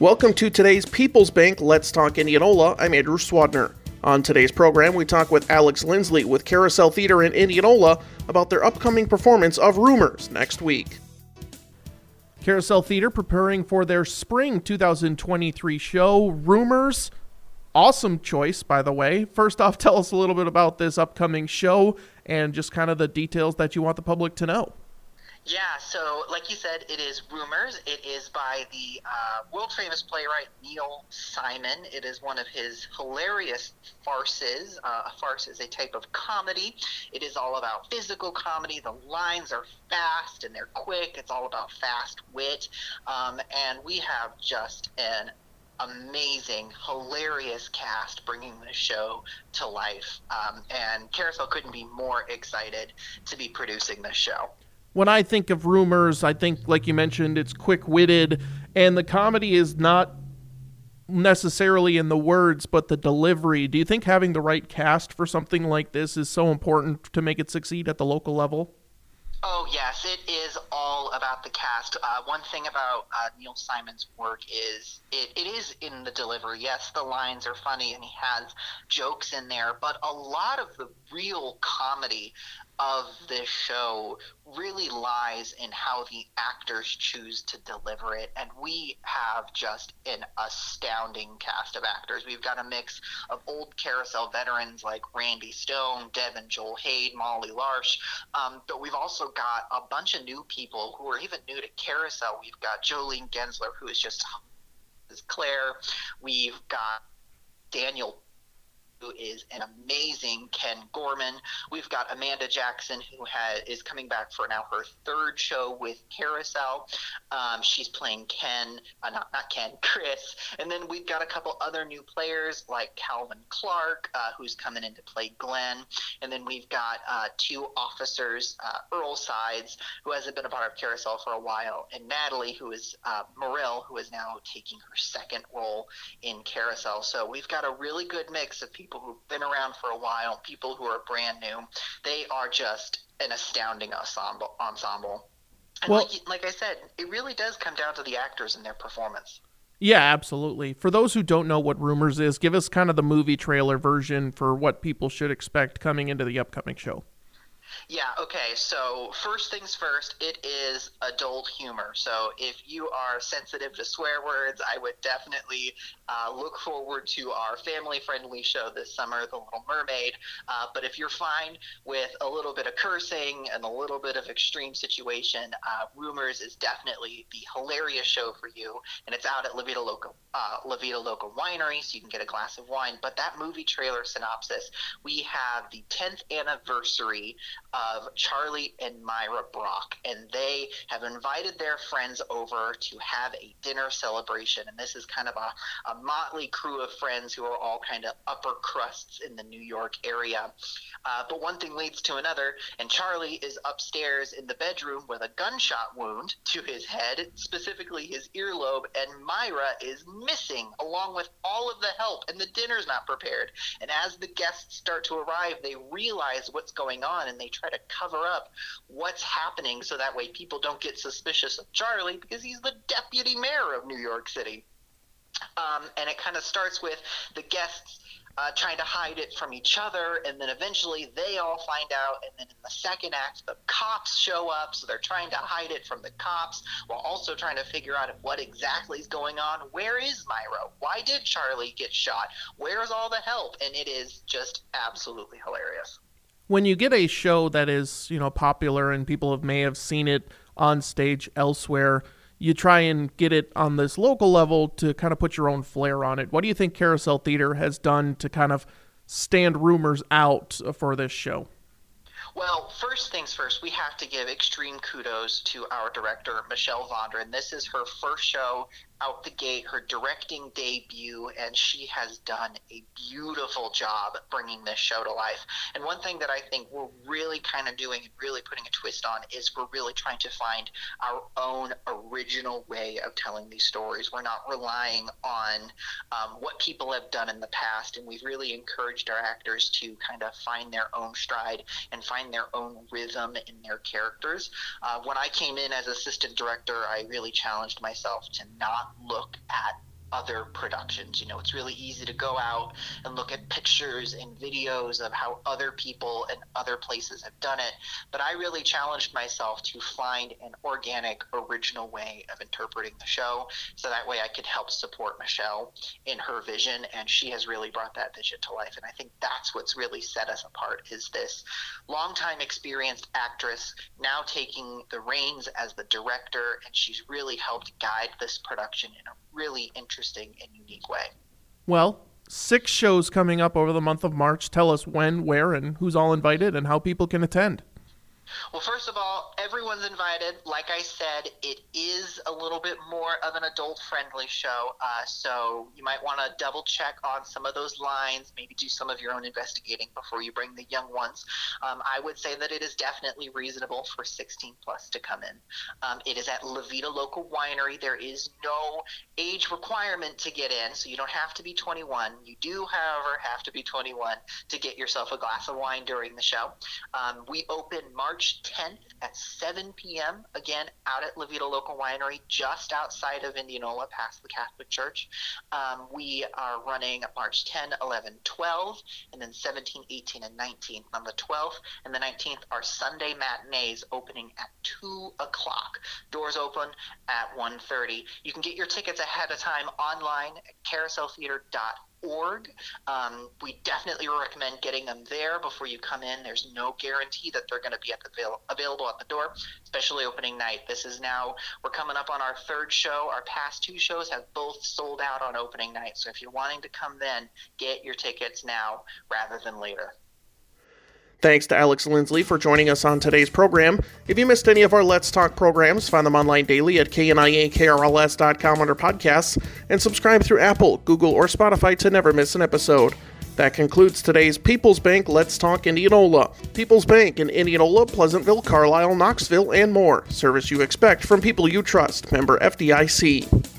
Welcome to today's People's Bank Let's Talk Indianola. I'm Andrew Swadner. On today's program, we talk with Alex Lindsley with Carousel Theater in Indianola about their upcoming performance of Rumors next week. Carousel Theater preparing for their spring 2023 show, Rumors. Awesome choice, by the way. First off, tell us a little bit about this upcoming show and just kind of the details that you want the public to know. Yeah, so like you said, it is Rumors. It is by the uh, world famous playwright Neil Simon. It is one of his hilarious farces. Uh, a farce is a type of comedy. It is all about physical comedy. The lines are fast and they're quick. It's all about fast wit. Um, and we have just an amazing, hilarious cast bringing the show to life. Um, and Carousel couldn't be more excited to be producing this show when I think of rumors, I think, like you mentioned, it's quick witted, and the comedy is not necessarily in the words, but the delivery. Do you think having the right cast for something like this is so important to make it succeed at the local level? Oh yes, it is all about the cast. Uh, one thing about uh, Neil Simon's work is it, it is in the delivery. Yes, the lines are funny and he has jokes in there, but a lot of the real comedy of this show really lies in how the actors choose to deliver it. And we have just an astounding cast of actors. We've got a mix of old carousel veterans like Randy Stone, Devin Joel Hade, Molly Larsh. Um, but we've also got a bunch of new people who are even new to carousel. We've got Jolene Gensler, who is just is Claire. We've got Daniel who is an amazing Ken Gorman. We've got Amanda Jackson, who has, is coming back for now her third show with Carousel. Um, she's playing Ken, uh, not, not Ken, Chris. And then we've got a couple other new players like Calvin Clark, uh, who's coming in to play Glenn. And then we've got uh, two officers, uh, Earl Sides, who hasn't been a part of Carousel for a while, and Natalie, who is uh, who is now taking her second role in Carousel. So we've got a really good mix of people people who've been around for a while, people who are brand new. They are just an astounding ensemble. ensemble. And well, like, like I said, it really does come down to the actors and their performance. Yeah, absolutely. For those who don't know what Rumors is, give us kind of the movie trailer version for what people should expect coming into the upcoming show. Yeah, okay. So, first things first, it is adult humor. So, if you are sensitive to swear words, I would definitely uh, look forward to our family friendly show this summer, The Little Mermaid. Uh, but if you're fine with a little bit of cursing and a little bit of extreme situation, uh, Rumors is definitely the hilarious show for you. And it's out at La Vida Local, uh, La Vida Local Winery, so you can get a glass of wine. But that movie trailer synopsis, we have the 10th anniversary of Charlie and Myra Brock, and they have invited their friends over to have a dinner celebration. And this is kind of a, a motley crew of friends who are all kind of upper crusts in the New York area. Uh, but one thing leads to another, and Charlie is upstairs in the bedroom with a gunshot wound to his head, specifically his earlobe, and Myra is missing along with all of the help, and the dinner's not prepared. And as the guests start to arrive, they realize what's going on and they try to cover up what's happening so that way people don't get suspicious of Charlie because he's the deputy mayor of New York City. Um, and it kind of starts with the guests uh, trying to hide it from each other, and then eventually they all find out. And then in the second act, the cops show up, so they're trying to hide it from the cops while also trying to figure out what exactly is going on. Where is Myra? Why did Charlie get shot? Where's all the help? And it is just absolutely hilarious when you get a show that is you know popular and people have, may have seen it on stage elsewhere you try and get it on this local level to kind of put your own flair on it what do you think carousel theater has done to kind of stand rumors out for this show well, first things first, we have to give extreme kudos to our director, Michelle Vondran. This is her first show out the gate, her directing debut, and she has done a beautiful job bringing this show to life. And one thing that I think we're really kind of doing and really putting a twist on is we're really trying to find our own original way of telling these stories. We're not relying on um, what people have done in the past, and we've really encouraged our actors to kind of find their own stride and find their own rhythm in their characters. Uh, when I came in as assistant director, I really challenged myself to not look at other productions. You know, it's really easy to go out and look at pictures and videos of how other people and other places have done it. But I really challenged myself to find an organic, original way of interpreting the show so that way I could help support Michelle in her vision. And she has really brought that vision to life. And I think that's what's really set us apart is this longtime experienced actress now taking the reins as the director. And she's really helped guide this production in a really interesting and unique way. Well, six shows coming up over the month of March. Tell us when, where, and who's all invited and how people can attend. Well, first of all, everyone's invited. Like I said, it is a little bit more of an adult friendly show. Uh, so you might want to double check on some of those lines, maybe do some of your own investigating before you bring the young ones. Um, I would say that it is definitely reasonable for 16 plus to come in. Um, it is at La Vida Local Winery. There is no age requirement to get in, so you don't have to be 21. You do, however, have to be 21 to get yourself a glass of wine during the show. Um, we open March. March 10th at 7 p.m. Again, out at La Vida Local Winery, just outside of Indianola, past the Catholic Church. Um, we are running March 10, 11, 12, and then 17, 18, and 19 on the 12th. And the 19th are Sunday matinees opening at 2 o'clock. Doors open at 1.30. You can get your tickets ahead of time online at carouseltheater.org org. Um, we definitely recommend getting them there before you come in. There's no guarantee that they're going to be at the avail- available at the door, especially opening night. This is now we're coming up on our third show. Our past two shows have both sold out on opening night. So if you're wanting to come then, get your tickets now rather than later. Thanks to Alex Lindsley for joining us on today's program. If you missed any of our Let's Talk programs, find them online daily at kniakrls.com under podcasts, and subscribe through Apple, Google, or Spotify to never miss an episode. That concludes today's People's Bank Let's Talk Indianola. People's Bank in Indianola, Pleasantville, Carlisle, Knoxville, and more. Service you expect from people you trust. Member FDIC.